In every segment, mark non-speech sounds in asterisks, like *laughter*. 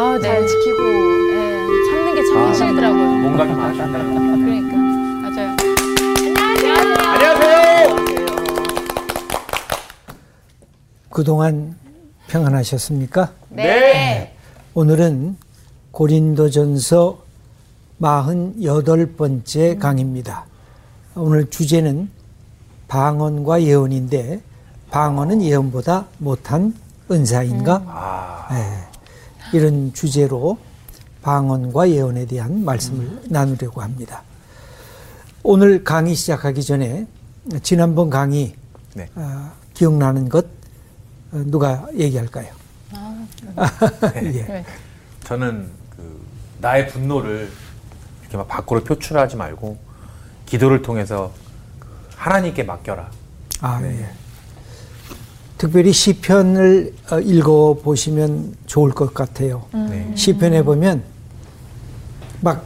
아, 잘 지키고 네, 참는 게참 아. 힘들더라고요. 뭔가 좀 아쉽네요. 그러니까 맞아요. 안녕하세요. 그동안 평안하셨습니까? 네. 오늘은 고린도전서 48번째 강입니다. 오늘 주제는 방언과 예언인데 방언은 예언보다 못한 은사인가? 아, 네, 이런 주제로 방언과 예언에 대한 말씀을 나누려고 합니다. 오늘 강의 시작하기 전에 지난번 강의 네. 아, 기억나는 것 어, 누가 얘기할까요? *laughs* 예. 네. 저는 그 나의 분노를 이렇게 막 밖으로 표출하지 말고 기도를 통해서 그 하나님께 맡겨라. 아, 예. 특별히 시편을 어, 읽어 보시면 좋을 것 같아요. 네. 시편에 보면 막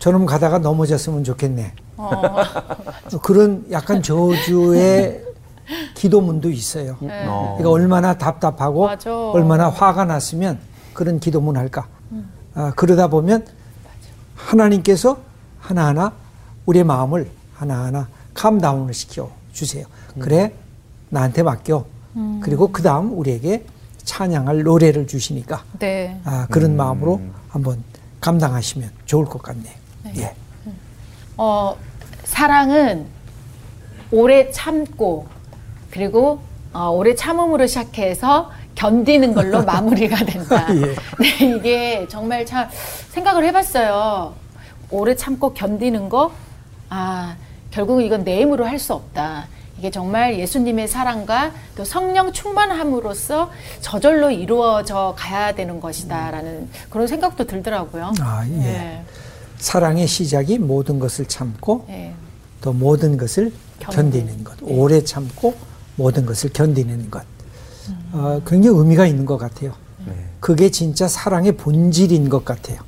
저놈 가다가 넘어졌으면 좋겠네. *laughs* 그런 약간 저주의 기도문도 있어요. 네. 어. 그러니까 얼마나 답답하고 맞아. 얼마나 화가 났으면 그런 기도문 할까. 아, 그러다 보면 하나님께서 하나하나 우리의 마음을 하나하나 캄다운을 시켜 주세요. 그래 나한테 맡겨. 그리고 그 다음 우리에게 찬양할 노래를 주시니까 네. 아, 그런 음. 마음으로 한번 감당하시면 좋을 것 같네요. 예. 어, 사랑은 오래 참고 그리고 어, 오래 참음으로 시작해서 견디는 걸로 *laughs* 마무리가 된다. 예. 네, 이게 정말 참 생각을 해봤어요. 오래 참고 견디는 거, 아, 결국은 이건 내 힘으로 할 수 없다. 이게 정말 예수님의 사랑과 또 성령 충만함으로써 저절로 이루어져 가야 되는 것이다라는 그런 생각도 들더라고요. 아, 예. 네. 사랑의 시작이 모든 것을 참고 네. 또 모든 것을 견디는. 견디 는 것, 오래 참고 모든 것을 견디는 것. 어, 굉장히 의미가 있는 것 같아요. 네. 그게 진짜 사랑의 본질인 것 같아요.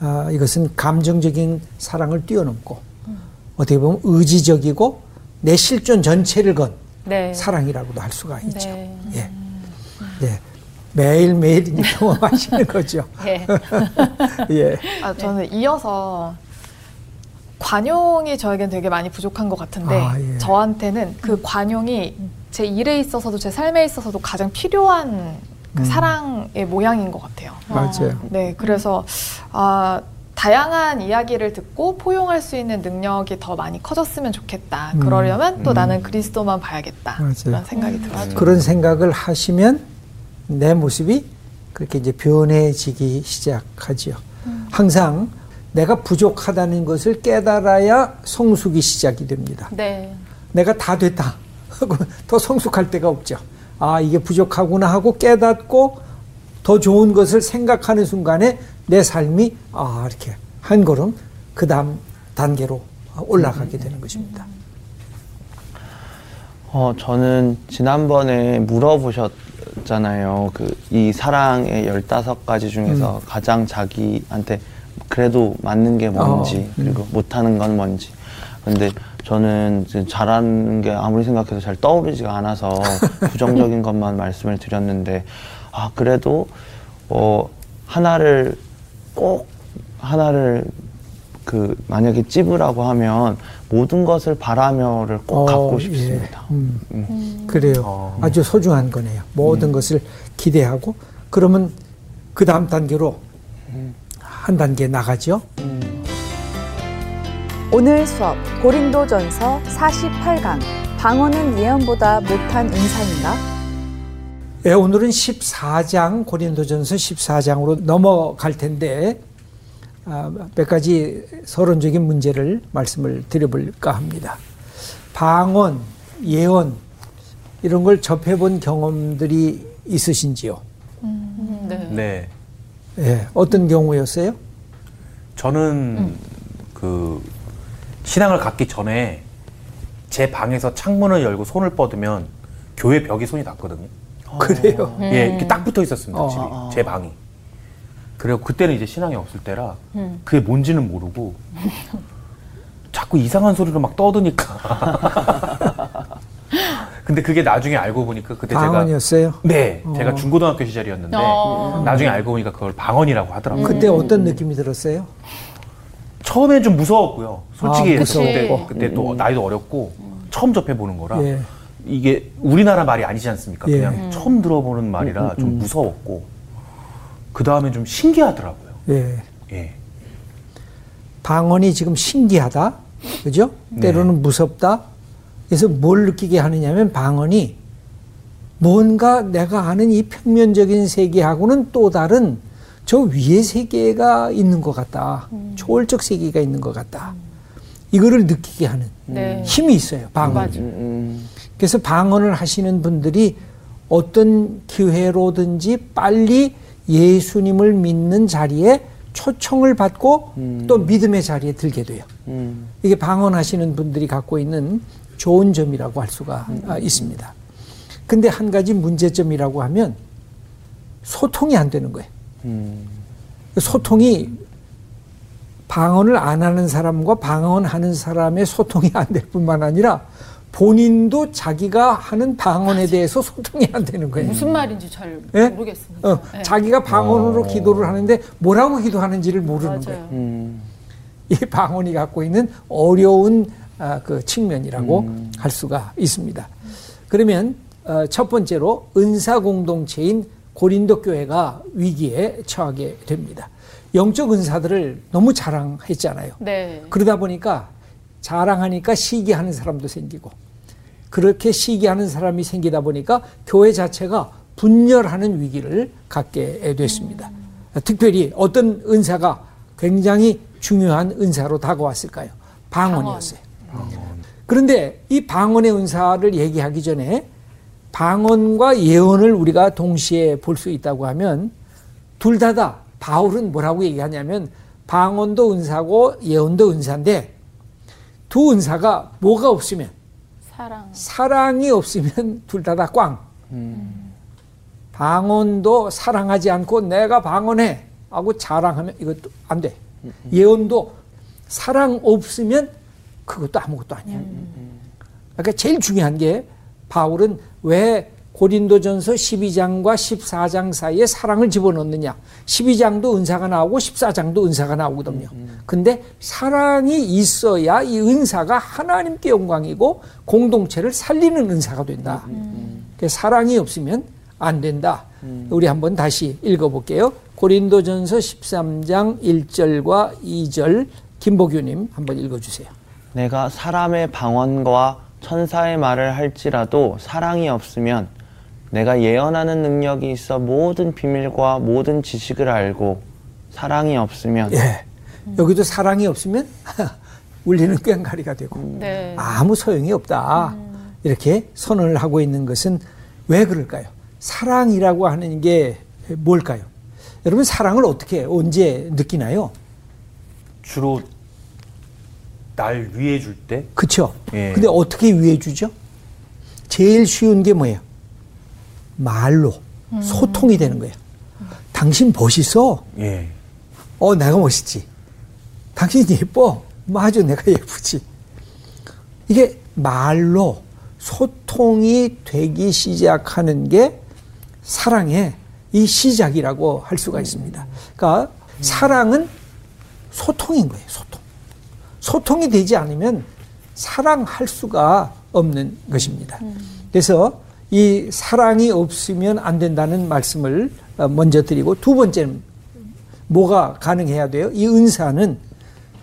아, 이것은 감정적인 사랑을 뛰어넘고 어떻게 보면 의지적이고 내 실존 전체를 건 네. 사랑이라고도 할 수가 있죠. 네. 예. 예. 매일매일 이 *laughs* 경험하시는 거죠. 예. *laughs* 예. 아, 저는 이어서 관용이 저에겐 되게 많이 부족한 것 같은데 아, 예. 저한테는 그 관용이 제 일에 있어서도 제 삶에 있어서도 가장 필요한 그 음. 사랑의 모양인 것 같아요. 맞아요. 네, 그래서 아, 다양한 이야기를 듣고 포용할 수 있는 능력이 더 많이 커졌으면 좋겠다. 음. 그러려면 또 음. 나는 그리스도만 봐야겠다. 맞아요. 그런 생각이 들어요. 그런 생각을 하시면 내 모습이 그렇게 이제 변해지기 시작하지요. 항상 내가 부족하다는 것을 깨달아야 성숙이 시작이 됩니다. 네. 내가 다 됐다. *laughs* 하고 더 성숙할 데가 없죠. 아, 이게 부족하구나 하고 깨닫고 더 좋은 것을 생각하는 순간에 내 삶이 아, 이렇게 한 걸음 그 다음 단계로 올라가게 되는 것입니다. 어, 저는 지난번에 물어보셨잖아요. 그, 이 사랑의 15가지 중에서 가장 자기한테 그래도 맞는 게 뭔지, 어, 음. 그리고 못하는 건 뭔지. 근데 저는 잘하는 게 아무리 생각해도 잘 떠오르지가 않아서 *laughs* 부정적인 것만 말씀을 드렸는데, 아, 그래도, 어, 하나를 꼭, 하나를 그, 만약에 찝으라고 하면 모든 것을 바라며를 꼭 어, 갖고 예. 싶습니다. 음. 그래요. 어. 아주 소중한 거네요. 모든 것을 기대하고 그러면 그 다음 단계로 한 단계 나가죠. 오늘 수업 고린도전서 48강 방언은 예언보다 못한 은사인가? 예, 오늘은 14장 고린도전서 14장으로 넘어갈 텐데 아, 몇 가지 서론적인 문제를 말씀을 드려볼까 합니다. 방언, 예언 이런 걸 접해본 경험들이 있으신지요? 네. 네. 예, 어떤 경우였어요? 저는 그 신앙을 갖기 전에 제 방에서 창문을 열고 손을 뻗으면 교회 벽에 손이 닿거든요. 그래요. 예, 이렇게 딱 붙어 있었습니다. 어. 집이 어. 제 방이. 그리고 그때는 이제 신앙이 없을 때라 그게 뭔지는 모르고 *laughs* 자꾸 이상한 소리로 막 떠드니까 *laughs* 근데 그게 나중에 알고 보니까 그때 제가 방언이었어요. 네, 어. 제가 중고등학교 시절이었는데 어. 나중에 알고 보니까 그걸 방언이라고 하더라고요. 그때 어떤 느낌이 들었어요? 처음엔 좀 무서웠고요. 솔직히 아, 그때. 그때 또 나이도 어렸고 처음 접해 보는 거라 예. 이게 우리나라 말이 아니지 않습니까? 예. 그냥 처음 들어보는 말이라 좀 무서웠고 그 다음에 좀 신기하더라고요. 예. 예. 방언이 지금 신기하다. 그죠? 네. 때로는 무섭다. 그래서 뭘 느끼게 하느냐면 방언이 뭔가 내가 아는 이 평면적인 세계하고는 또 다른 저 위의 세계가 있는 것 같다. 초월적 세계가 있는 것 같다. 이거를 느끼게 하는 네. 힘이 있어요. 방언. 맞아. 음, 그래서 방언을 하시는 분들이 어떤 기회로든지 빨리 예수님을 믿는 자리에 초청을 받고 또 믿음의 자리에 들게 돼요. 음, 이게 방언하시는 분들이 갖고 있는 좋은 점이라고 할 수가 아, 있습니다. 근데 한 가지 문제점이라고 하면 소통이 안 되는 거예요. 음, 소통이 방언을 안 하는 사람과 방언하는 사람의 소통이 안 될 뿐만 아니라 본인도 자기가 하는 방언에 대해서 소통이 안 되는 거예요. 무슨 말인지 잘 예? 모르겠습니다. 어, 네. 자기가 방언으로 기도를 하는데 뭐라고 기도하는지를 모르는 맞아요. 거예요. 음, 이 방언이 갖고 있는 어려운 아, 그 측면이라고 할 수가 있습니다. 그러면 어, 첫 번째로 은사 공동체인 고린도 교회가 위기에 처하게 됩니다. 영적 은사들을 너무 자랑했잖아요. 네. 그러다 보니까 자랑하니까 시기하는 사람도 생기고 그렇게 시기하는 사람이 생기다 보니까 교회 자체가 분열하는 위기를 갖게 됐습니다. 특별히 어떤 은사가 굉장히 중요한 은사로 다가왔을까요? 방언이었어요. 그런데 이 방언의 은사를 얘기하기 전에 방언과 예언을 우리가 동시에 볼 수 있다고 하면 둘 다다 바울은 뭐라고 얘기하냐면 방언도 은사고 예언도 은사인데 두 은사가 뭐가 없으면 사랑. 사랑이 없으면 둘 다 다 꽝. 방언도 사랑하지 않고 내가 방언해 하고 자랑하면 이것도 안 돼. 예언도 사랑 없으면 그것도 아무것도 아니야. 그러니까 제일 중요한 게 바울은 왜 고린도전서 12장과 14장 사이에 사랑을 집어넣느냐. 12장도 은사가 나오고 14장도 은사가 나오거든요. 근데 사랑이 있어야 이 은사가 하나님께 영광이고 공동체를 살리는 은사가 된다. 그래서 사랑이 없으면 안 된다. 우리 한번 다시 읽어볼게요. 고린도전서 13장 1절과 2절 김보규님 한번 읽어주세요. 내가 사람의 방언과 천사의 말을 할지라도 사랑이 없으면 내가 예언하는 능력이 있어 모든 비밀과 모든 지식을 알고 사랑이 없으면 예. 여기도 사랑이 없으면 *laughs* 울리는 꽹가리가 되고 네. 아무 소용이 없다. 이렇게 선언을 하고 있는 것은 왜 그럴까요? 사랑이라고 하는 게 뭘까요? 여러분 사랑을 어떻게 언제 느끼나요? 주로 날 위해 줄 때 그렇죠. 예. 근데 어떻게 위해 주죠? 제일 쉬운 게 뭐예요? 말로 소통이 되는 거예요. 당신 멋있어. 예. 어, 내가 멋있지. 당신 예뻐. 맞아, 내가 예쁘지. 이게 말로 소통이 되기 시작하는 게 사랑의 이 시작이라고 할 수가 있습니다. 그러니까 사랑은 소통인 거예요, 소통. 소통이 되지 않으면 사랑할 수가 없는 것입니다. 그래서 이 사랑이 없으면 안 된다는 말씀을 어, 먼저 드리고 두 번째는 뭐가 가능해야 돼요? 이 은사는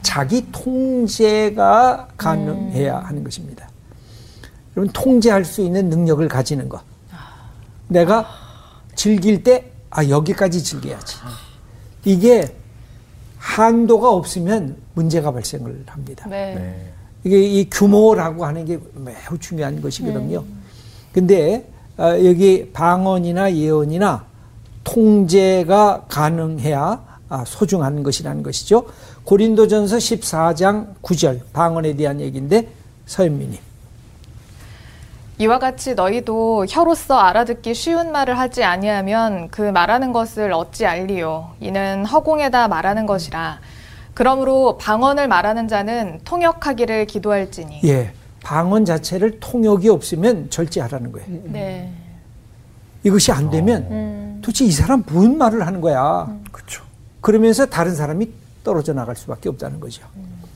자기 통제가 가능해야 하는 것입니다. 여러분 통제할 수 있는 능력을 가지는 것. 내가 즐길 때 아 여기까지 즐겨야지. 이게 한도가 없으면 문제가 발생을 합니다. 네. 네. 이게 이 규모라고 하는 게 매우 중요한 것이거든요. 근데 어, 여기 방언이나 예언이나 통제가 가능해야 아, 소중한 것이라는 것이죠. 고린도전서 14장 9절 방언에 대한 얘기인데 서현미님. 이와 같이 너희도 혀로서 알아듣기 쉬운 말을 하지 아니하면 그 말하는 것을 어찌 알리요 이는 허공에다 말하는 것이라 그러므로 방언을 말하는 자는 통역하기를 기도할지니 예. 방언 자체를 통역이 없으면 절제하라는 거예요. 네. 이것이 안 되면 음. 도대체 이 사람 무슨 말을 하는 거야. 그렇죠. 그러면서 다른 사람이 떨어져 나갈 수밖에 없다는 거죠.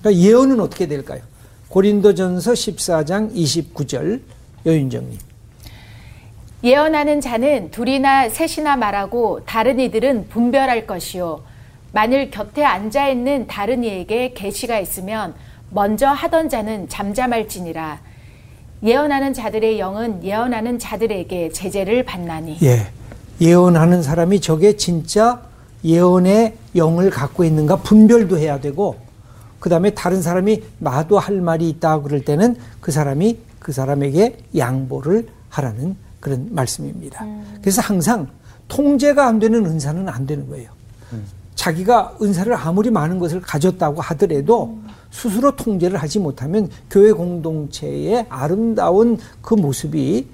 그러니까 예언은 어떻게 될까요? 고린도전서 14장 29절 여윤정님. 예언하는 자는 둘이나 셋이나 말하고 다른 이들은 분별할 것이요. 만일 곁에 앉아 있는 다른 이에게 계시가 있으면 먼저 하던 자는 잠잠할지니라. 예언하는 자들의 영은 예언하는 자들에게 제재를 받나니. 예. 예언하는 사람이 저게 진짜 예언의 영을 갖고 있는가 분별도 해야 되고 그 다음에 다른 사람이 나도 할 말이 있다 그럴 때는 그 사람이 그 사람에게 양보를 하라는 그런 말씀입니다. 그래서 항상 통제가 안 되는 은사는 안 되는 거예요. 자기가 은사를 아무리 많은 것을 가졌다고 하더라도 스스로 통제를 하지 못하면 교회 공동체의 아름다운 그 모습이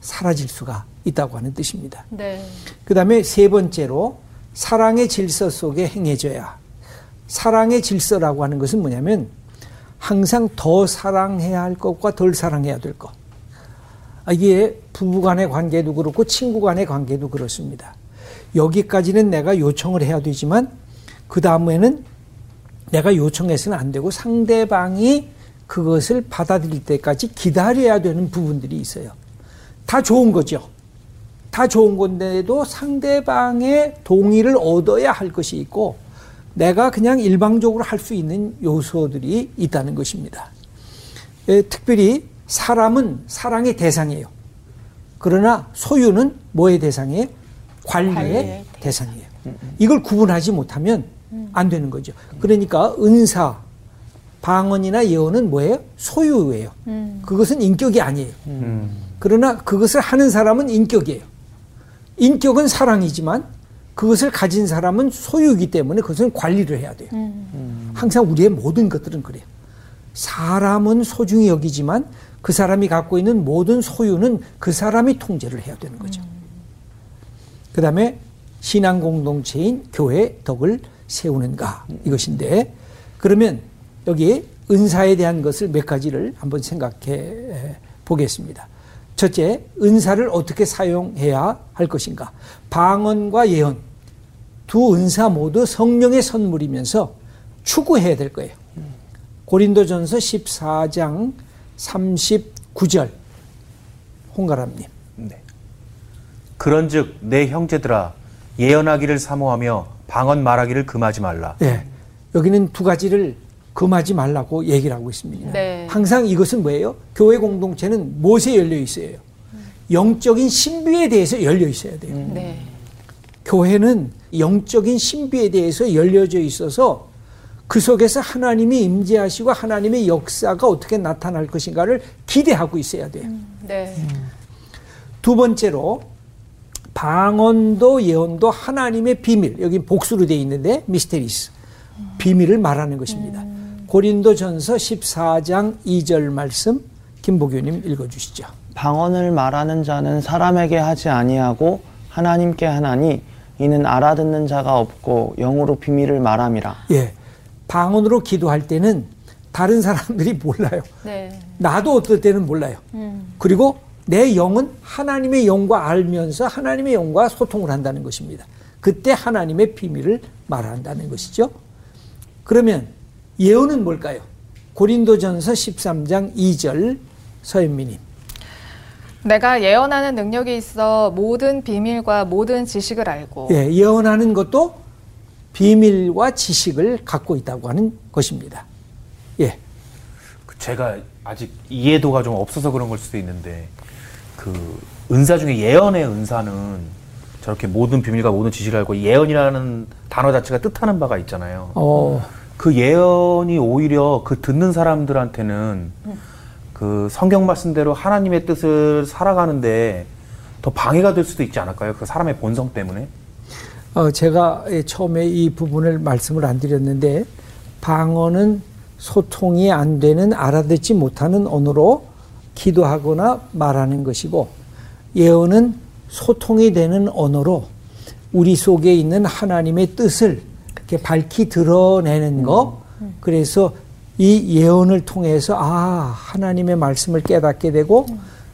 사라질 수가 있다고 하는 뜻입니다. 네. 그 다음에 세 번째로 사랑의 질서 속에 행해져야. 사랑의 질서라고 하는 것은 뭐냐면 항상 더 사랑해야 할 것과 덜 사랑해야 될 것. 아, 이게 부부 간의 관계도 그렇고 친구 간의 관계도 그렇습니다. 여기까지는 내가 요청을 해야 되지만 그 다음에는 내가 요청해서는 안 되고 상대방이 그것을 받아들일 때까지 기다려야 되는 부분들이 있어요. 다 좋은 거죠. 다 좋은 건데도 상대방의 동의를 얻어야 할 것이 있고 내가 그냥 일방적으로 할 수 있는 요소들이 있다는 것입니다. 예, 특별히 사람은 사랑의 대상이에요. 그러나 소유는 뭐의 대상이에요? 관리의, 관리의 대상이에요. 이걸 구분하지 못하면 안 되는 거죠. 그러니까 은사, 방언이나 예언은 뭐예요? 소유예요. 그것은 인격이 아니에요. 그러나 그것을 하는 사람은 인격이에요. 인격은 사랑이지만 그것을 가진 사람은 소유이기 때문에 그것은 관리를 해야 돼요. 항상 우리의 모든 것들은 그래요. 사람은 소중히 여기지만 그 사람이 갖고 있는 모든 소유는 그 사람이 통제를 해야 되는 거죠. 그 다음에 신앙 공동체인 교회 덕을 세우는가 이것인데 그러면 여기 은사에 대한 것을 몇 가지를 한번 생각해 보겠습니다. 첫째, 은사를 어떻게 사용해야 할 것인가? 방언과 예언 두 은사 모두 성령의 선물이면서 추구해야 될 거예요. 고린도전서 14장 39절 홍가람님. 네. 그런즉 내 형제들아 예언하기를 사모하며 방언 말하기를 금하지 말라. 예. 여기는 두 가지를 금하지 말라고 얘기를 하고 있습니다. 네. 항상 이것은 뭐예요? 교회 공동체는 무엇에 열려 있어야 해요? 영적인 신비에 대해서 열려 있어야 돼요. 네. 교회는 영적인 신비에 대해서 열려져 있어서 그 속에서 하나님이 임재하시고 하나님의 역사가 어떻게 나타날 것인가를 기대하고 있어야 돼요. 네. 두 번째로 방언도 예언도 하나님의 비밀 여기 복수로 되어 있는데 미스테리스 비밀을 말하는 것입니다. 고린도전서 14장 2절 말씀 김보교님 읽어주시죠. 방언을 말하는 자는 사람에게 하지 아니하고 하나님께 하나니 이는 알아듣는 자가 없고 영으로 비밀을 말함이라. 예, 방언으로 기도할 때는 다른 사람들이 몰라요. 네. 나도 어떨 때는 몰라요. 그리고 내 영은 하나님의 영과 알면서 하나님의 영과 소통을 한다는 것입니다. 그때 하나님의 비밀을 말한다는 것이죠. 그러면 예언은 뭘까요? 고린도전서 13장 2절 서현미님. 내가 예언하는 능력이 있어 모든 비밀과 모든 지식을 알고 예, 예언하는 것도 비밀과 지식을 갖고 있다고 하는 것입니다. 예. 그 제가 아직 이해도가 좀 없어서 그런 걸 수도 있는데 그 은사 중에 예언의 은사는 저렇게 모든 비밀과 모든 지식을 알고 예언이라는 단어 자체가 뜻하는 바가 있잖아요. 어, 그 예언이 오히려 그 듣는 사람들한테는 그 성경 말씀대로 하나님의 뜻을 살아가는데 더 방해가 될 수도 있지 않을까요? 그 사람의 본성 때문에. 어, 제가 처음에 이 부분을 말씀을 안 드렸는데 방언은 소통이 안 되는 알아듣지 못하는 언어로 기도하거나 말하는 것이고 예언은 소통이 되는 언어로 우리 속에 있는 하나님의 뜻을 이렇게 밝히 드러내는 거. 그래서 이 예언을 통해서 아 하나님의 말씀을 깨닫게 되고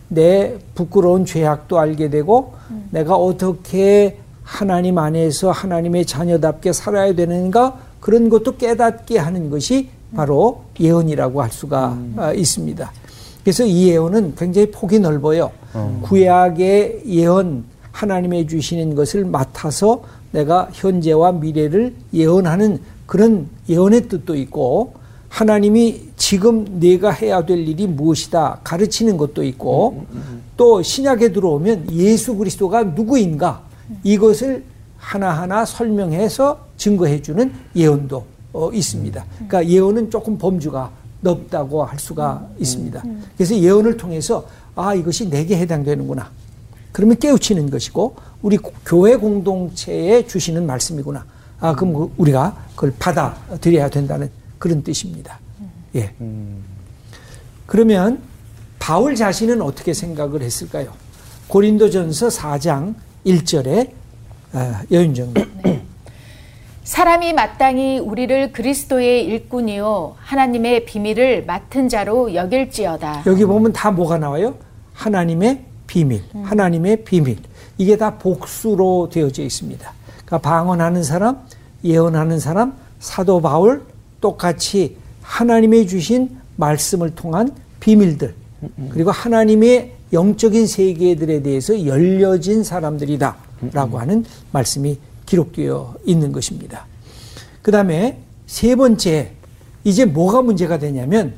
내 부끄러운 죄악도 알게 되고 내가 어떻게 하나님 안에서 하나님의 자녀답게 살아야 되는가? 그런 것도 깨닫게 하는 것이 바로 예언이라고 할 수가 아, 있습니다. 그래서 이 예언은 굉장히 폭이 넓어요. 구약의 예언 하나님의 주시는 것을 맡아서 내가 현재와 미래를 예언하는 그런 예언의 뜻도 있고 하나님이 지금 내가 해야 될 일이 무엇이다 가르치는 것도 있고 또 신약에 들어오면 예수 그리스도가 누구인가 이것을 하나하나 설명해서 증거해 주는 예언도 어, 있습니다. 그러니까 예언은 조금 범주가 넓다고 할 수가 있습니다. 그래서 예언을 통해서 아 이것이 내게 해당되는구나. 그러면 깨우치는 것이고 우리 교회 공동체에 주시는 말씀이구나. 아 그럼 그 우리가 그걸 받아들여야 된다는 그런 뜻입니다. 예. 그러면 바울 자신은 어떻게 생각을 했을까요? 고린도전서 4장 1절에 아, 여윤정님. 사람이 마땅히 우리를 그리스도의 일꾼이요 하나님의 비밀을 맡은 자로 여길지어다. 여기 보면 다 뭐가 나와요? 하나님의 비밀, 하나님의 비밀. 이게 다 복수로 되어져 있습니다. 그러니까 방언하는 사람, 예언하는 사람, 사도 바울 똑같이 하나님의 주신 말씀을 통한 비밀들 그리고 하나님의 영적인 세계들에 대해서 열려진 사람들이다라고 하는 말씀이 기록되어 있는 것입니다. 그 다음에 세 번째, 이제 뭐가 문제가 되냐면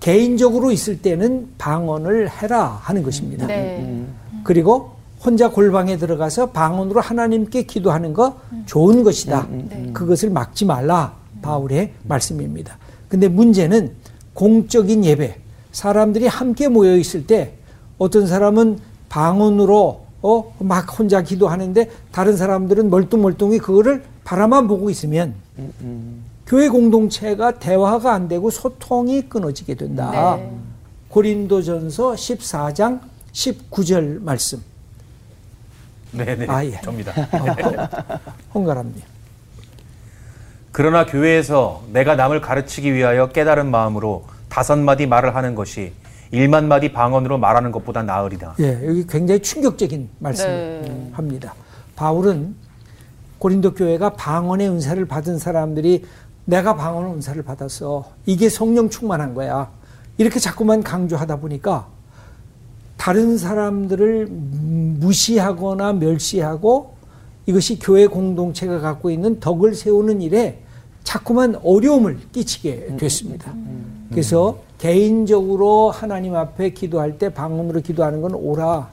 개인적으로 있을 때는 방언을 해라 하는 것입니다. 네. 그리고 혼자 골방에 들어가서 방언으로 하나님께 기도하는 거 좋은 것이다. 그것을 막지 말라. 바울의 말씀입니다. 근데 문제는 공적인 예배. 사람들이 함께 모여 있을 때 어떤 사람은 방언으로 어, 막 혼자 기도하는데 다른 사람들은 멀뚱멀뚱히 그거를 바라만 보고 있으면 교회 공동체가 대화가 안 되고 소통이 끊어지게 된다. 네. 고린도전서 14장 19절 말씀. 네네. 아, 예. 접니다. 홍가람님. 그러나 교회에서 내가 남을 가르치기 위하여 깨달은 마음으로 다섯 마디 말을 하는 것이 일만 마디 방언으로 말하는 것보다 나으리다. 예, 여기 굉장히 충격적인 말씀을 네. 합니다. 바울은 고린도 교회가 방언의 은사를 받은 사람들이 내가 방언의 은사를 받았어. 이게 성령 충만한 거야. 이렇게 자꾸만 강조하다 보니까 다른 사람들을 무시하거나 멸시하고 이것이 교회 공동체가 갖고 있는 덕을 세우는 일에 자꾸만 어려움을 끼치게 됐습니다. 그래서 개인적으로 하나님 앞에 기도할 때 방언으로 기도하는 건 오라.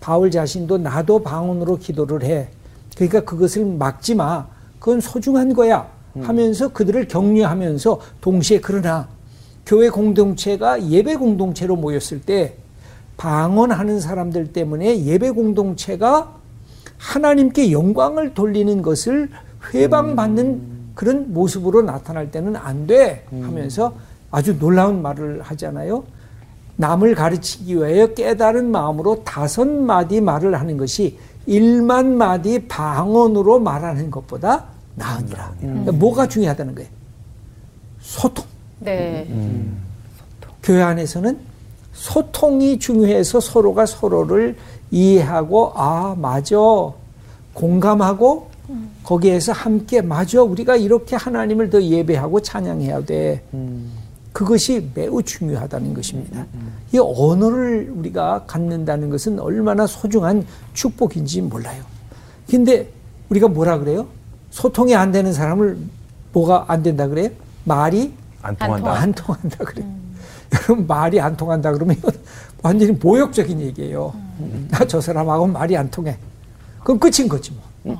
바울 자신도 나도 방언으로 기도를 해. 그러니까 그것을 막지 마. 그건 소중한 거야. 하면서 그들을 격려하면서 동시에 그러나 교회 공동체가 예배 공동체로 모였을 때 방언하는 사람들 때문에 예배 공동체가 하나님께 영광을 돌리는 것을 회방받는 그런 모습으로 나타날 때는 안 돼 하면서 아주 놀라운 말을 하잖아요. 남을 가르치기 위하여 깨달은 마음으로 다섯 마디 말을 하는 것이 일만 마디 방언으로 말하는 것보다 나으니라. 그러니까 뭐가 중요하다는 거예요? 소통. 네. 교회 안에서는 소통이 중요해서 서로가 서로를 이해하고 아 맞아 공감하고 거기에서 함께 맞아 우리가 이렇게 하나님을 더 예배하고 찬양해야 돼 그것이 매우 중요하다는 것입니다 이 언어를 우리가 갖는다는 것은 얼마나 소중한 축복인지 몰라요 근데 우리가 뭐라 그래요 소통이 안 되는 사람을 뭐가 안 된다 그래요 말이 안 통한다. 안 통한다 그래. *laughs* 여러분 말이 안 통한다 그러면 이건 *laughs* 완전히 모욕적인 얘기예요. 나저 사람하고 말이 안 통해. 그럼 끝인 거지 뭐.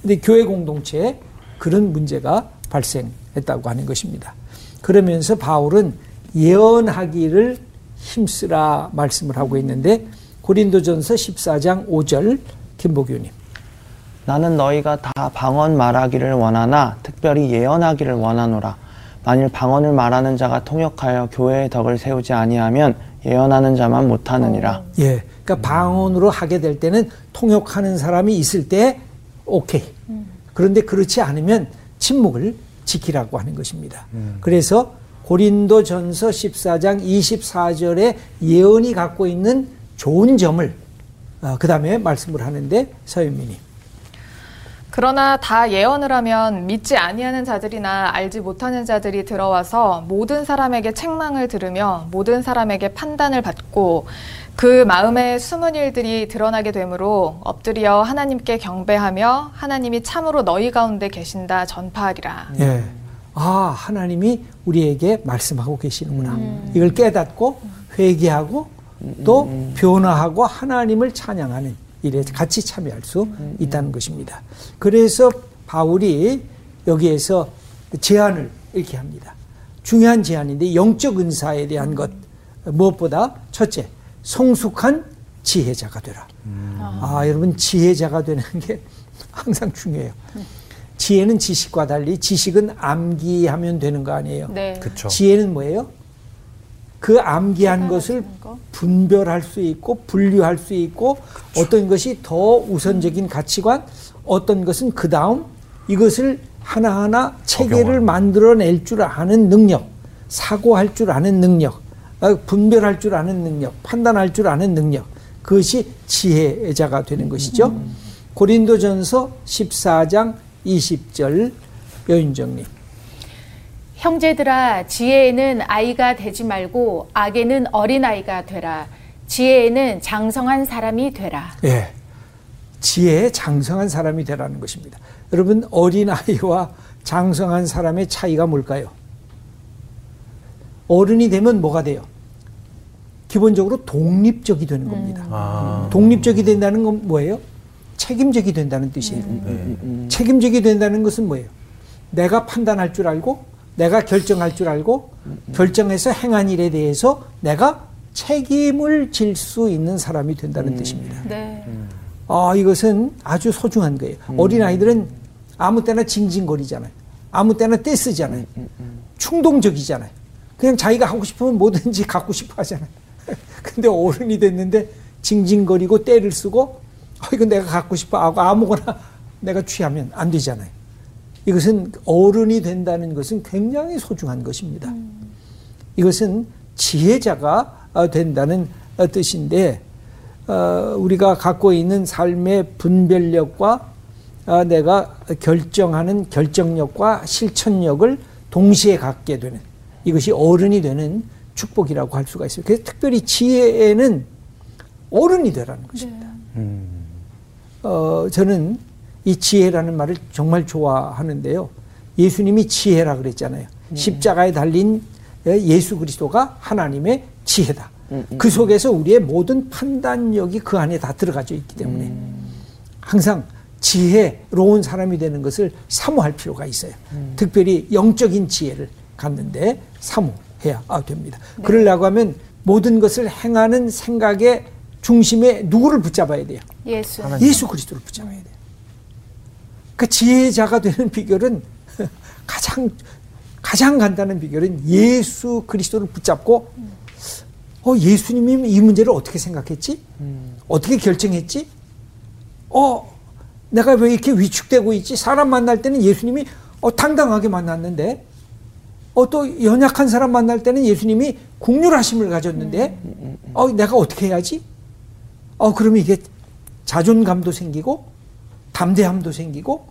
근데 교회 공동체에 그런 문제가 발생했다고 하는 것입니다. 그러면서 바울은 예언하기를 힘쓰라 말씀을 하고 있는데 고린도전서 14장 5절 김보교님. 나는 너희가 다 방언 말하기를 원하나 특별히 예언하기를 원하노라. 만일 방언을 말하는 자가 통역하여 교회의 덕을 세우지 아니하면 예언하는 자만 못하느니라. 예. 그러니까 방언으로 하게 될 때는 통역하는 사람이 있을 때 오케이. 그런데 그렇지 않으면 침묵을 지키라고 하는 것입니다. 그래서 고린도 전서 14장 24절의 예언이 갖고 있는 좋은 점을 어, 그 다음에 말씀을 하는데 서윤민이 그러나 다 예언을 하면 믿지 아니하는 자들이나 알지 못하는 자들이 들어와서 모든 사람에게 책망을 들으며 모든 사람에게 판단을 받고 그 마음에 숨은 일들이 드러나게 되므로 엎드려 하나님께 경배하며 하나님이 참으로 너희 가운데 계신다 전파하리라. 예. 아, 하나님이 우리에게 말씀하고 계시는구나. 이걸 깨닫고 회개하고 또 변화하고 하나님을 찬양하는 일에 같이 참여할 수 있다는 것입니다. 그래서 바울이 여기에서 제안을 이렇게 합니다. 중요한 제안인데 영적 은사에 대한 것 무엇보다 첫째 성숙한 지혜자가 되라. 아, 여러분 지혜자가 되는 *laughs* 게 항상 중요해요. 지혜는 지식과 달리 지식은 암기하면 되는 거 아니에요. 네. 지혜는 뭐예요? 그 암기한 것을 거. 분별할 수 있고 분류할 수 있고 어떤 것이 더 우선적인 가치관, 어떤 것은 그 다음 이것을 하나하나 체계를. 만들어낼 줄 아는 능력, 사고할 줄 아는 능력, 어, 분별할 줄 아는 능력, 판단할 줄 아는 능력, 그것이 지혜자가 되는 것이죠. 고린도전서 14장 20절 여인정님. 형제들아 지혜에는 아이가 되지 말고 악에는 어린아이가 되라. 지혜에는 장성한 사람이 되라. 예. 지혜에 장성한 사람이 되라는 것입니다. 여러분, 어린아이와 장성한 사람의 차이가 뭘까요? 어른이 되면 뭐가 돼요? 기본적으로 독립적이 되는 겁니다. 아. 독립적이 된다는 건 뭐예요? 책임적이 된다는 뜻이에요. 네. 책임적이 된다는 것은 뭐예요? 내가 판단할 줄 알고, 내가 결정할 줄 알고, 결정해서 행한 일에 대해서 내가 책임을 질 수 있는 사람이 된다는 뜻입니다. 네. 아, 이것은 아주 소중한 거예요. 어린아이들은 아무 때나 징징거리잖아요. 아무 때나 떼쓰잖아요. 충동적이잖아요. 그냥 자기가 하고 싶으면 뭐든지 갖고 싶어 하잖아요. *laughs* 근데 어른이 됐는데 징징거리고 때를 쓰고 어, 이거 내가 갖고 싶어 하고 아무거나 내가 취하면 안 되잖아요. 이것은 어른이 된다는 것은 굉장히 소중한 것입니다. 이것은 지혜자가 어, 된다는 어, 뜻인데 어, 우리가 갖고 있는 삶의 분별력과 어, 내가 결정하는 결정력과 실천력을 동시에 갖게 되는 이것이 어른이 되는 축복이라고 할 수가 있어요. 그래서 특별히 지혜에는 어른이 되라는 것입니다. 어, 저는 이 지혜라는 말을 정말 좋아하는데요. 예수님이 지혜라 그랬잖아요. 십자가에 달린 예수 그리스도가 하나님의 지혜다. 그 속에서 우리의 모든 판단력이 그 안에 다 들어가져 있기 때문에 항상 지혜로운 사람이 되는 것을 사모할 필요가 있어요. 특별히 영적인 지혜를 갖는데 사모해야 됩니다. 그러려고 하면 모든 것을 행하는 생각의 중심에 누구를 붙잡아야 돼요? 예수. 예수 그리스도를 붙잡아야 돼요. 그 지혜자가 되는 비결은 *laughs* 가장 가장 간단한 비결은 예수 그리스도를 붙잡고 어 예수님이 이 문제를 어떻게 생각했지? 어떻게 결정했지? 어 내가 왜 이렇게 위축되고 있지? 사람 만날 때는 예수님이 어 당당하게 만났는데 어 또 연약한 사람 만날 때는 예수님이 국률하심을 가졌는데 어 내가 어떻게 해야지? 어 그러면 이게 자존감도 생기고 담대함도 생기고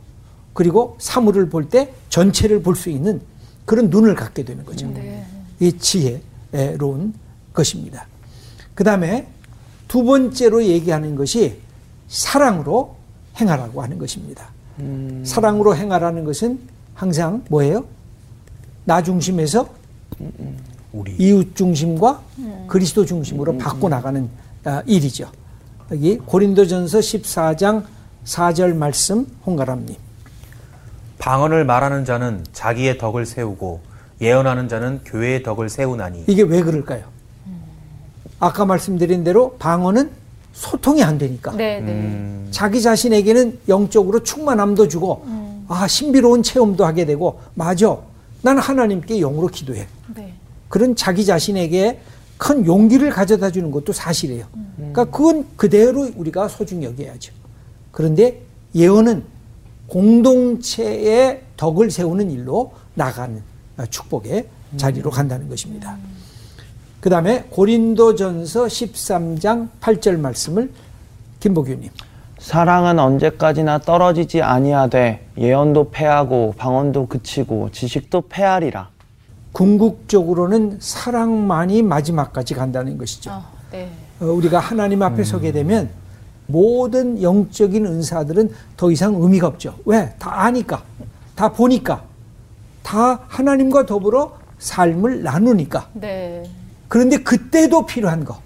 그리고 사물을 볼 때 전체를 볼 수 있는 그런 눈을 갖게 되는 거죠. 네. 이 지혜로운 것입니다. 그 다음에 두 번째로 얘기하는 것이 사랑으로 행하라고 하는 것입니다. 사랑으로 행하라는 것은 항상 뭐예요? 나 중심에서 우리 이웃 중심과 그리스도 중심으로 바꿔 나가는 아, 일이죠. 여기 고린도전서 14장 4절 말씀 홍가람님. 방언을 말하는 자는 자기의 덕을 세우고 예언하는 자는 교회의 덕을 세우나니 이게 왜 그럴까요? 아까 말씀드린 대로 방언은 소통이 안 되니까. 네, 네. 음, 자기 자신에게는 영적으로 충만함도 주고, 아, 신비로운 체험도 하게 되고, 맞아. 난 하나님께 영으로 기도해. 네. 그런 자기 자신에게 큰 용기를 가져다 주는 것도 사실이에요. 그러니까 그건 그대로 우리가 소중히 여겨야죠. 그런데 예언은 공동체의 덕을 세우는 일로 나가는 축복의 자리로 간다는 것입니다. 그 다음에 고린도전서 13장 8절 말씀을 김보규님. 사랑은 언제까지나 떨어지지 아니하되 예언도 패하고 방언도 그치고 지식도 패하리라. 궁극적으로는 사랑만이 마지막까지 간다는 것이죠. 어, 네. 어, 우리가 하나님 앞에 서게 되면 모든 영적인 은사들은 더 이상 의미가 없죠. 왜? 다 아니까. 다 보니까. 다 하나님과 더불어 삶을 나누니까. 네. 그런데 그때도 필요한 거.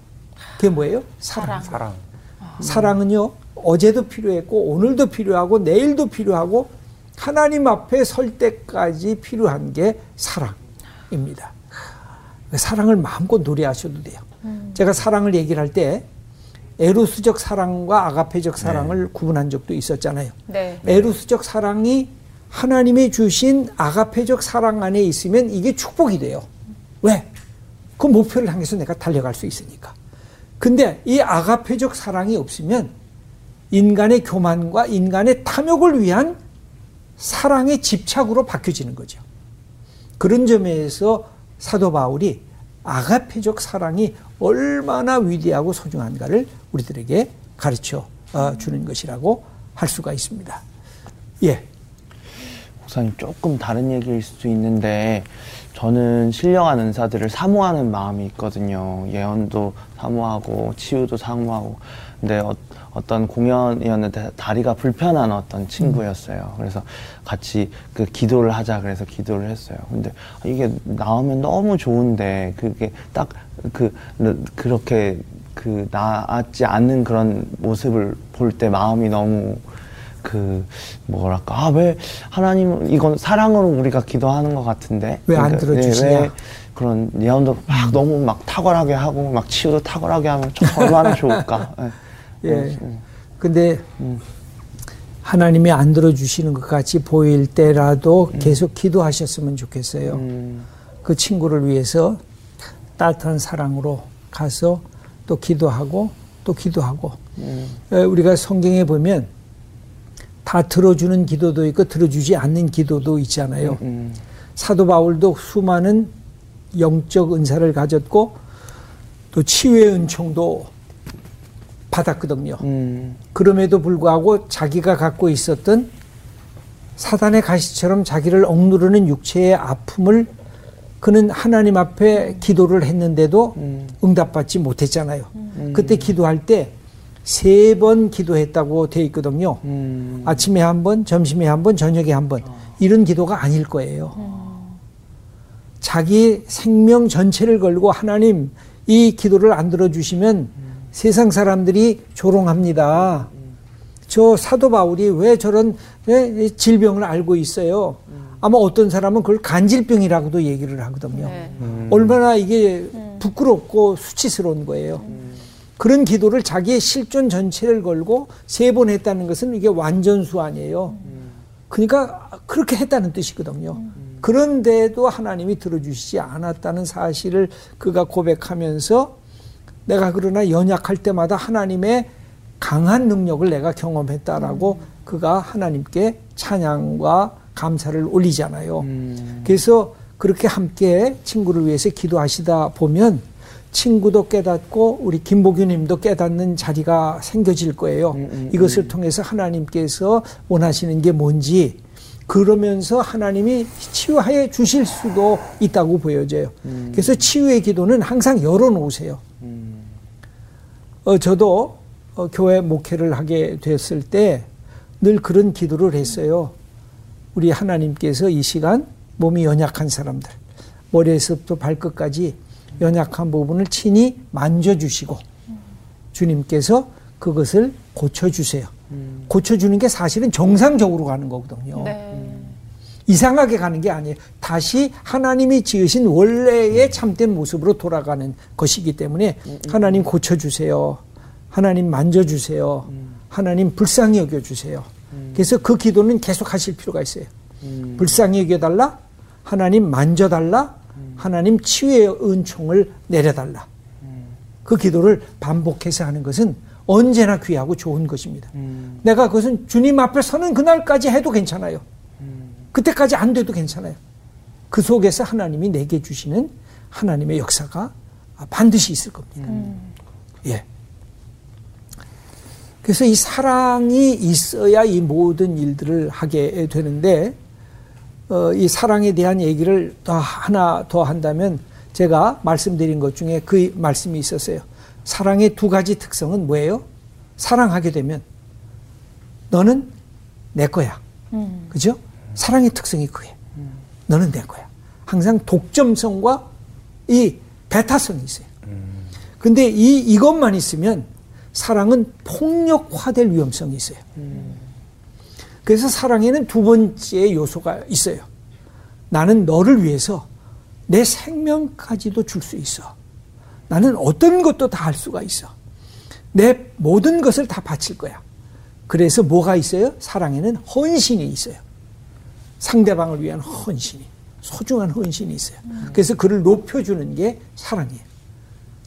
그게 뭐예요? 사랑. 사랑. 사랑. 사랑은요, 어제도 필요했고, 오늘도 필요하고, 내일도 필요하고, 하나님 앞에 설 때까지 필요한 게 사랑입니다. 사랑을 마음껏 노래하셔도 돼요. 제가 사랑을 얘기를 할 때, 에로스적 사랑과 아가페적 사랑을 구분한 적도 있었잖아요. 네. 에로스적 사랑이 하나님이 주신 아가페적 사랑 안에 있으면 이게 축복이 돼요. 왜? 그 목표를 향해서 내가 달려갈 수 있으니까. 근데 이 아가페적 사랑이 없으면 인간의 교만과 인간의 탐욕을 위한 사랑의 집착으로 바뀌어지는 거죠. 그런 점에서 사도 바울이 아가페적 사랑이 얼마나 위대하고 소중한가를 우리들에게 가르쳐 어, 주는 것이라고 할 수가 있습니다. 예. 목사님 조금 다른 얘기일 수도 있는데 저는 신령한 은사들을 사모하는 마음이 있거든요. 예언도 사모하고 치유도 사모하고. 근데 어, 어떤 공연이었는데 다리가 불편한 어떤 친구였어요. 그래서 같이 그 기도를 하자 그래서 기도를 했어요. 근데 이게 나오면 너무 좋은데 그게 딱 그 그렇게 그 나았지 않는 그런 모습을 볼 때 마음이 너무 그 뭐랄까 아 왜 하나님 이건 사랑으로 우리가 기도하는 것 같은데 왜안 그러니까, 들어주시냐? 네, 왜 그런 예언도 막 너무 막 탁월하게 하고 막 치유도 탁월하게 하면 참 얼마나 좋을까 *laughs* 예. 예. 근데 하나님이 안 들어주시는 것 같이 보일 때라도 계속 기도하셨으면 좋겠어요. 음, 그 친구를 위해서 따뜻한 사랑으로 가서 또 기도하고 또 기도하고 음, 에, 우리가 성경에 보면 다 들어주는 기도도 있고 들어주지 않는 기도도 있잖아요. 음, 사도 바울도 수많은 영적 은사를 가졌고 또 치유의 은총도 받았거든요. 음, 그럼에도 불구하고 자기가 갖고 있었던 사단의 가시처럼 자기를 억누르는 육체의 아픔을 그는 하나님 앞에 기도를 했는데도 음. 응답받지 못했잖아요. 그때 기도할 때 세 번 기도했다고 돼 있거든요. 음, 아침에 한 번, 점심에 한 번, 저녁에 한 번. 이런 기도가 아닐 거예요. 자기 생명 전체를 걸고 하나님 이 기도를 안 들어주시면 세상 사람들이 조롱합니다. 저 사도 바울이 왜 저런 예, 질병을 알고 있어요? 아마 어떤 사람은 그걸 간질병이라고도 얘기를 하거든요. 네. 얼마나 이게 부끄럽고 수치스러운 거예요. 그런 기도를 자기의 실존 전체를 걸고 세 번 했다는 것은 이게 완전수 아니에요. 그러니까 그렇게 했다는 뜻이거든요. 그런데도 하나님이 들어주시지 않았다는 사실을 그가 고백하면서 내가 그러나 연약할 때마다 하나님의 강한 능력을 내가 경험했다라고 그가 하나님께 찬양과 감사를 올리잖아요. 음. 그래서 그렇게 함께 친구를 위해서 기도하시다 보면 친구도 깨닫고 우리 김보규 님도 깨닫는 자리가 생겨질 거예요. 음, 이것을 통해서 하나님께서 원하시는 게 뭔지 그러면서 하나님이 치유해 주실 수도 있다고 보여져요. 그래서 치유의 기도는 항상 열어놓으세요. 어, 저도 어, 교회 목회를 하게 됐을 때 늘 그런 기도를 했어요. 우리 하나님께서 이 시간 몸이 연약한 사람들, 머리에서부터 발끝까지 연약한 부분을 친히 만져주시고 주님께서 그것을 고쳐주세요. 고쳐주는 게 사실은 정상적으로 가는 거거든요. 네. 이상하게 가는 게 아니에요. 다시 하나님이 지으신 원래의 참된 모습으로 돌아가는 것이기 때문에 하나님 고쳐주세요. 하나님 만져주세요. 하나님 불쌍히 여겨주세요. 그래서 그 기도는 계속 하실 필요가 있어요. 불쌍히 여겨달라. 하나님 만져달라. 하나님 치유의 은총을 내려달라. 그 기도를 반복해서 하는 것은 언제나 귀하고 좋은 것입니다. 내가 그것은 주님 앞에 서는 그날까지 해도 괜찮아요. 그때까지 안 돼도 괜찮아요. 그 속에서 하나님이 내게 주시는 하나님의 역사가 반드시 있을 겁니다. 예. 그래서 이 사랑이 있어야 이 모든 일들을 하게 되는데, 어, 이 사랑에 대한 얘기를 더 하나 더 한다면 제가 말씀드린 것 중에 그 말씀이 있었어요. 사랑의 두 가지 특성은 뭐예요? 사랑하게 되면 너는 내 거야. 그죠? 사랑의 특성이 그게. 너는 내 거야. 항상 독점성과 이 배타성이 있어요. 근데 이, 이것만 있으면 사랑은 폭력화될 위험성이 있어요. 그래서 사랑에는 두 번째 요소가 있어요. 나는 너를 위해서 내 생명까지도 줄 수 있어. 나는 어떤 것도 다 할 수가 있어. 내 모든 것을 다 바칠 거야. 그래서 뭐가 있어요? 사랑에는 헌신이 있어요. 상대방을 위한 헌신이. 소중한 헌신이 있어요. 그래서 그를 높여주는 게 사랑이에요.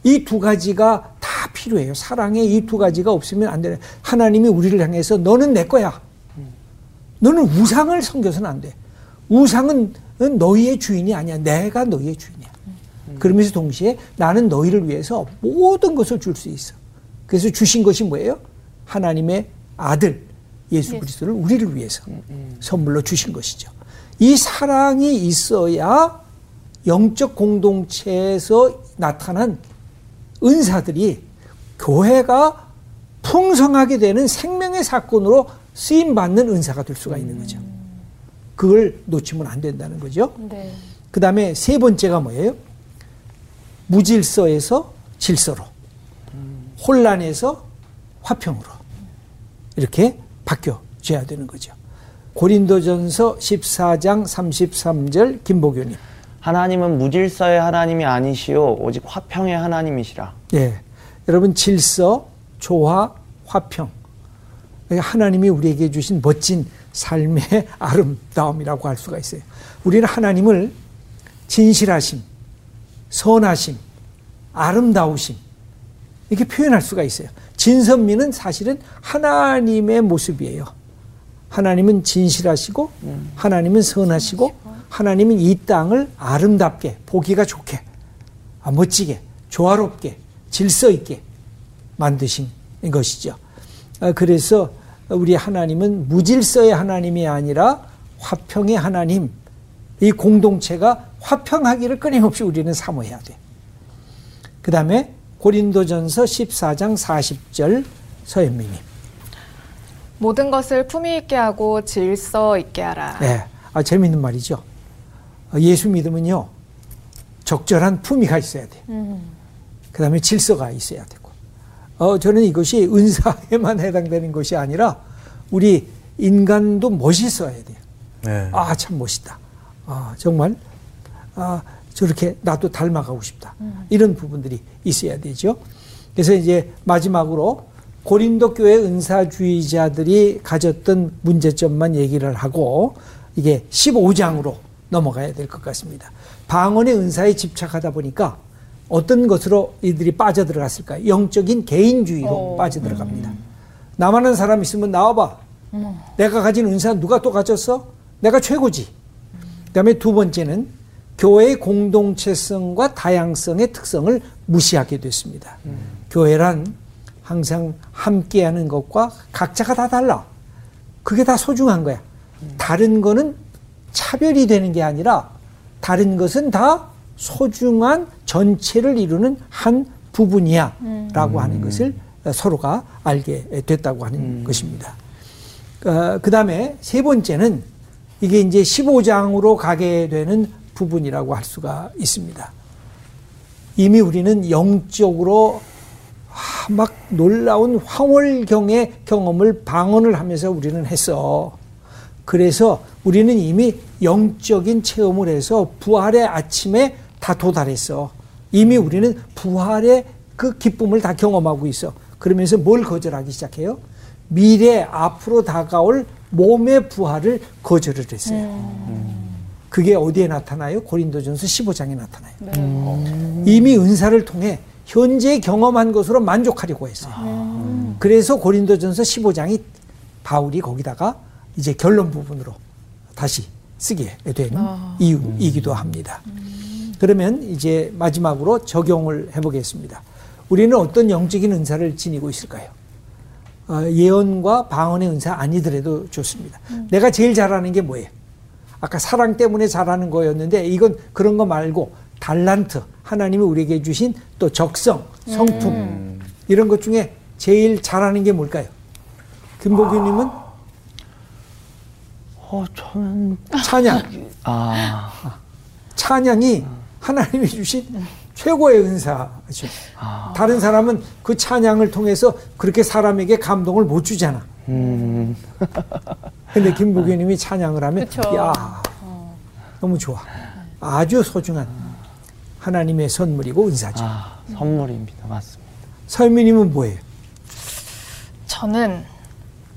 이 두 가지가 다 필요해요. 사랑에 이두 가지가 없으면 안 되는. 하나님이 우리를 향해서 너는 내 거야. 너는 우상을 섬겨서는 안 돼. 우상은 너희의 주인이 아니야. 내가 너희의 주인이야. 그러면서 동시에 나는 너희를 위해서 모든 것을 줄 수 있어. 그래서 주신 것이 뭐예요? 하나님의 아들 예수 그리스도를 우리를 위해서 선물로 주신 것이죠. 이 사랑이 있어야 영적 공동체에서 나타난 은사들이 교회가 풍성하게 되는 생명의 사건으로 쓰임 받는 은사가 될 수가 있는 거죠. 그걸 놓치면 안 된다는 거죠. 네. 그 다음에 세 번째가 뭐예요? 무질서에서 질서로, 혼란에서 화평으로 이렇게 바뀌어져야 되는 거죠. 고린도전서 14장 33절 김보교님. 하나님은 무질서의 하나님이 아니시오 오직 화평의 하나님이시라. 예. 여러분 질서, 조화, 화평. 하나님이 우리에게 주신 멋진 삶의 *laughs* 아름다움이라고 할 수가 있어요. 우리는 하나님을 진실하심, 선하심, 아름다우심 이렇게 표현할 수가 있어요. 진선미는 사실은 하나님의 모습이에요. 하나님은 진실하시고 하나님은 선하시고 하나님은 이 땅을 아름답게 보기가 좋게 아, 멋지게 조화롭게 질서 있게 만드신 것이죠. 아, 그래서 우리 하나님은 무질서의 하나님이 아니라 화평의 하나님 이 공동체가 화평하기를 끊임없이 우리는 사모해야 돼. 그 다음에 고린도전서 14장 40절 서현미님. 모든 것을 품위 있게 하고 질서 있게 하라. 네, 아, 재밌는 말이죠. 어, 예수 믿으면요 적절한 품위가 있어야 돼. 그 다음에 질서가 있어야 되고. 어, 저는 이것이 은사에만 해당되는 것이 아니라 우리 인간도 멋있어야 돼요. 네. 아, 참 멋있다. 아, 정말, 아, 저렇게 나도 닮아가고 싶다. 이런 부분들이 있어야 되죠. 그래서 이제 마지막으로 고린도 교회 은사주의자들이 가졌던 문제점만 얘기를 하고 이게 15장으로 넘어가야 될 것 같습니다. 방언의 은사에 집착하다 보니까 어떤 것으로 이들이 빠져들어갔을까요? 영적인 개인주의로 빠져들어갑니다. 나만 한 사람 있으면 나와봐. 내가 가진 은사 누가 또 가졌어? 내가 최고지. 그 다음에 두 번째는 교회의 공동체성과 다양성의 특성을 무시하게 됐습니다. 교회란 항상 함께하는 것과 각자가 다 달라. 그게 다 소중한 거야. 다른 거는 차별이 되는 게 아니라 다른 것은 다 소중한 전체를 이루는 한 부분이야. 라고 하는 것을 서로가 알게 됐다고 하는 것입니다. 어, 그 다음에 세 번째는 이게 이제 15장으로 가게 되는 부분이라고 할 수가 있습니다. 이미 우리는 영적으로 아, 막 놀라운 황홀경의 경험을 방언을 하면서 우리는 했어. 그래서 우리는 이미 영적인 체험을 해서 부활의 아침에 다 도달했어. 이미 우리는 부활의 그 기쁨을 다 경험하고 있어. 그러면서 뭘 거절하기 시작해요? 미래 앞으로 다가올 몸의 부활을 거절을 했어요. 그게 어디에 나타나요? 고린도전서 15장에 나타나요. 이미 은사를 통해 현재 경험한 것으로 만족하려고 했어요. 그래서 고린도전서 15장이 바울이 거기다가 이제 결론 부분으로 다시 쓰게 되는 이유이기도 합니다. 그러면 이제 마지막으로 적용을 해보겠습니다. 우리는 어떤 영적인 은사를 지니고 있을까요? 어, 예언과 방언의 은사 아니더라도 좋습니다. 내가 제일 잘하는 게 뭐예요? 아까 사랑 때문에 잘하는 거였는데 이건 그런 거 말고 달란트 하나님이 우리에게 주신 또 적성, 성품 이런 것 중에 제일 잘하는 게 뭘까요? 김보규님은 어, 저는 찬양. 아, 찬양이 하나님이 주신 최고의 은사죠. 다른 사람은 그 찬양을 통해서 그렇게 사람에게 감동을 못 주잖아. 음, *laughs* 근데 김보규님이 찬양을 하면 그쵸. 야 너무 좋아. 아주 소중한 하나님의 선물이고 은사죠. 아, 선물입니다. 맞습니다. 설미님은 뭐예요? 저는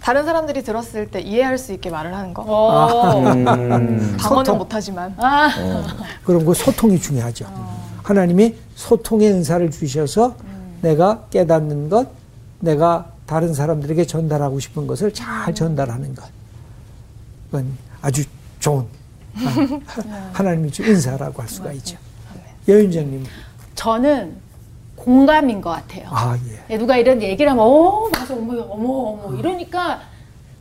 다른 사람들이 들었을 때 이해할 수 있게 말을 하는 거. 어. 음, *laughs* 방어는. 못하지만. 아, 그런 거 소통이 중요하죠. 하나님이 소통의 은사를 주셔서 내가 깨닫는 것, 내가 다른 사람들에게 전달하고 싶은 것을 잘 전달하는 것. 그건 아주 좋은 *laughs* 아, 하나님이 준 은사라고 할 수가 있죠. 여윤정님, 저는 공감인 것 같아요. 아 예. 예, 누가 이런 얘기를 하면 어 맞아 어머 어머 어머 이러니까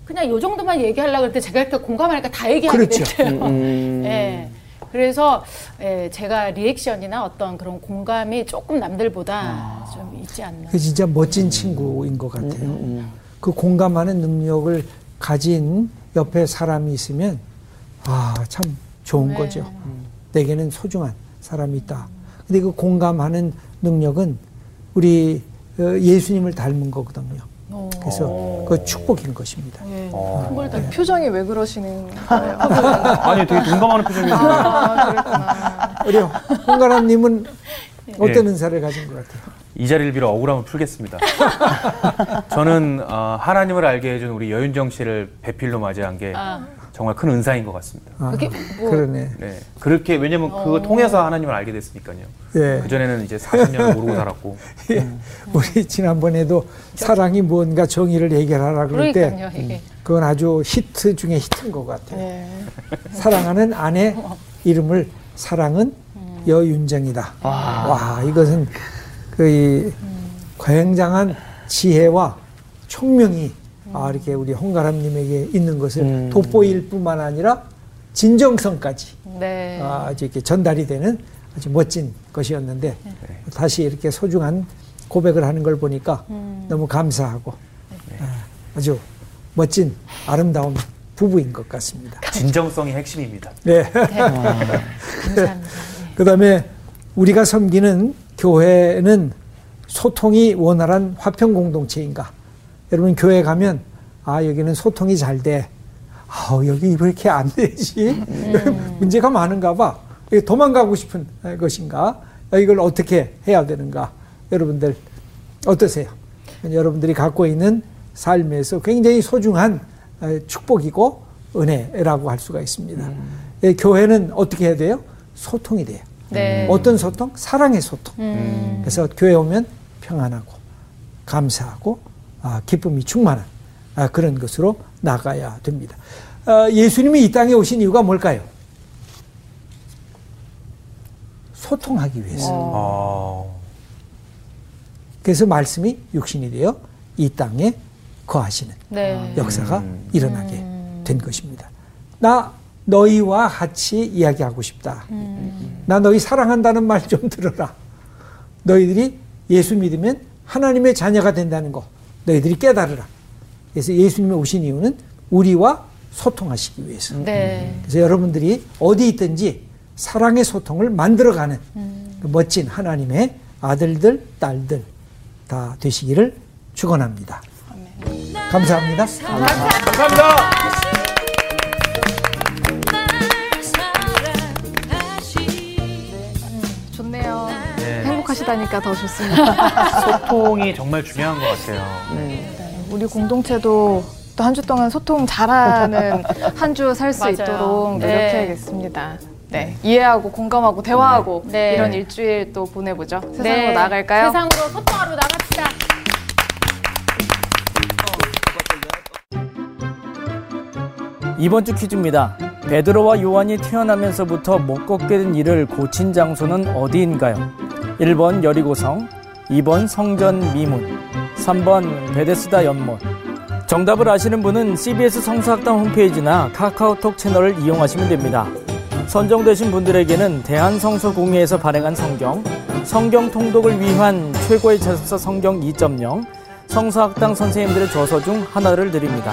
그냥 요 정도만 얘기하려고 했는데 제가 이렇게 공감하니까 다 얘기하게 그렇죠. 됐어요. 음. *laughs* 예. 그래서 예, 제가 리액션이나 어떤 그런 공감이 조금 남들보다 좀 있지 않나. 그 진짜 멋진 친구인 것 같아요. 그 공감하는 능력을 가진 옆에 사람이 있으면 아 참 좋은 네. 거죠. 내게는 소중한 사람이 있다. 근데 그 공감하는 능력은 우리 어, 예수님을 닮은 거거든요. 그래서 그 축복인 것입니다. 예. 어. 네, 표정이 왜 그러시는 거예요? *laughs* 아니 되게 동감하는 표정이었는데 아. 우리 홍가람님은 어떤 예. 은사를 가진 것 같아요? 이 자리를 빌어 억울함을 풀겠습니다. 저는 어, 하나님을 알게 해준 우리 여윤정 씨를 배필로 맞이한 게 아. 정말 큰 은사인 것 같습니다. 아, 그게 뭐- 그러네. 네, 그렇게 왜냐면 그거 통해서 하나님을 알게 됐으니까요. 예. 그 전에는 이제 40년을 모르고 살았고 *laughs* 예. 우리 지난번에도 사랑이 무언가 정의를 해결하라 그럴 때 그러니까요 이게 그건 아주 히트 중에 히트인 것 같아요. 네. 사랑하는 아내 이름을 사랑은 여윤정이다. 와, 이것은 그이 굉장한 지혜와 총명이 아, 이렇게 우리 홍가람님에게 있는 것을 음. 돋보일 뿐만 아니라 진정성까지 네. 아, 아주 이렇게 전달이 되는 아주 멋진 것이었는데 다시 이렇게 소중한 고백을 하는 걸 보니까 너무 감사하고 아, 아주 멋진 아름다운 부부인 것 같습니다. 진정성이 핵심입니다. 네. *laughs* 감사합니다. 그 다음에 우리가 섬기는 교회는 소통이 원활한 화평 공동체인가? 여러분 교회 가면 아 여기는 소통이 잘 돼. 아 여기 왜 이렇게 안 되지? *laughs* 문제가 많은가 봐. 도망가고 싶은 것인가? 이걸 어떻게 해야 되는가? 여러분들 어떠세요? 여러분들이 갖고 있는 삶에서 굉장히 소중한 어, 축복이고 은혜라고 할 수가 있습니다. 예, 교회는 어떻게 해야 돼요? 소통이 돼요. 네. 어떤 소통? 사랑의 소통. 음. 그래서 교회 오면 평안하고 감사하고 아, 기쁨이 충만한 아, 그런 것으로 나가야 됩니다. 아, 예수님이 이 땅에 오신 이유가 뭘까요? 소통하기 위해서. 어, 그래서 말씀이 육신이 되어 이 땅에 거하시는 네. 역사가 음. 일어나게 된 것입니다. 나 너희와 같이 이야기하고 싶다. 나 너희 사랑한다는 말 좀 들어라. 너희들이 예수 믿으면 하나님의 자녀가 된다는 거 너희들이 깨달으라. 그래서 예수님이 오신 이유는 우리와 소통하시기 위해서. 네. 그래서 여러분들이 어디 있든지 사랑의 소통을 만들어가는 그 멋진 하나님의 아들들, 딸들 다 되시기를 축원합니다. 감사합니다. 감사합니다. 좋네요. 하시다니까 더 좋습니다. *laughs* 소통이 정말 중요한 것 같아요. 네, 우리 공동체도 또 한 주 동안 소통 잘하는 *laughs* 한 주 살 수. 있도록 네. 노력해야겠습니다. 네, 이해하고 공감하고 대화하고 네. 이런 일주일 또 보내보죠. 세상으로 네. 나아갈까요? 세상으로 소통하러 나갑시다. 이번 주 퀴즈입니다. 베드로와 요한이 태어나면서부터 못 걷게 된 일을 고친 장소는 어디인가요? 1번 여리고성, 2번 성전 미문, 3번 베데스다 연못. 정답을 아시는 분은 CBS 성서학당 홈페이지나 카카오톡 채널을 이용하시면 됩니다. 선정되신 분들에게는 대한성서공회에서 발행한 성경, 성경 통독을 위한 최고의 제습서 성경 2.0, 성서학당 선생님들의 저서 중 하나를 드립니다.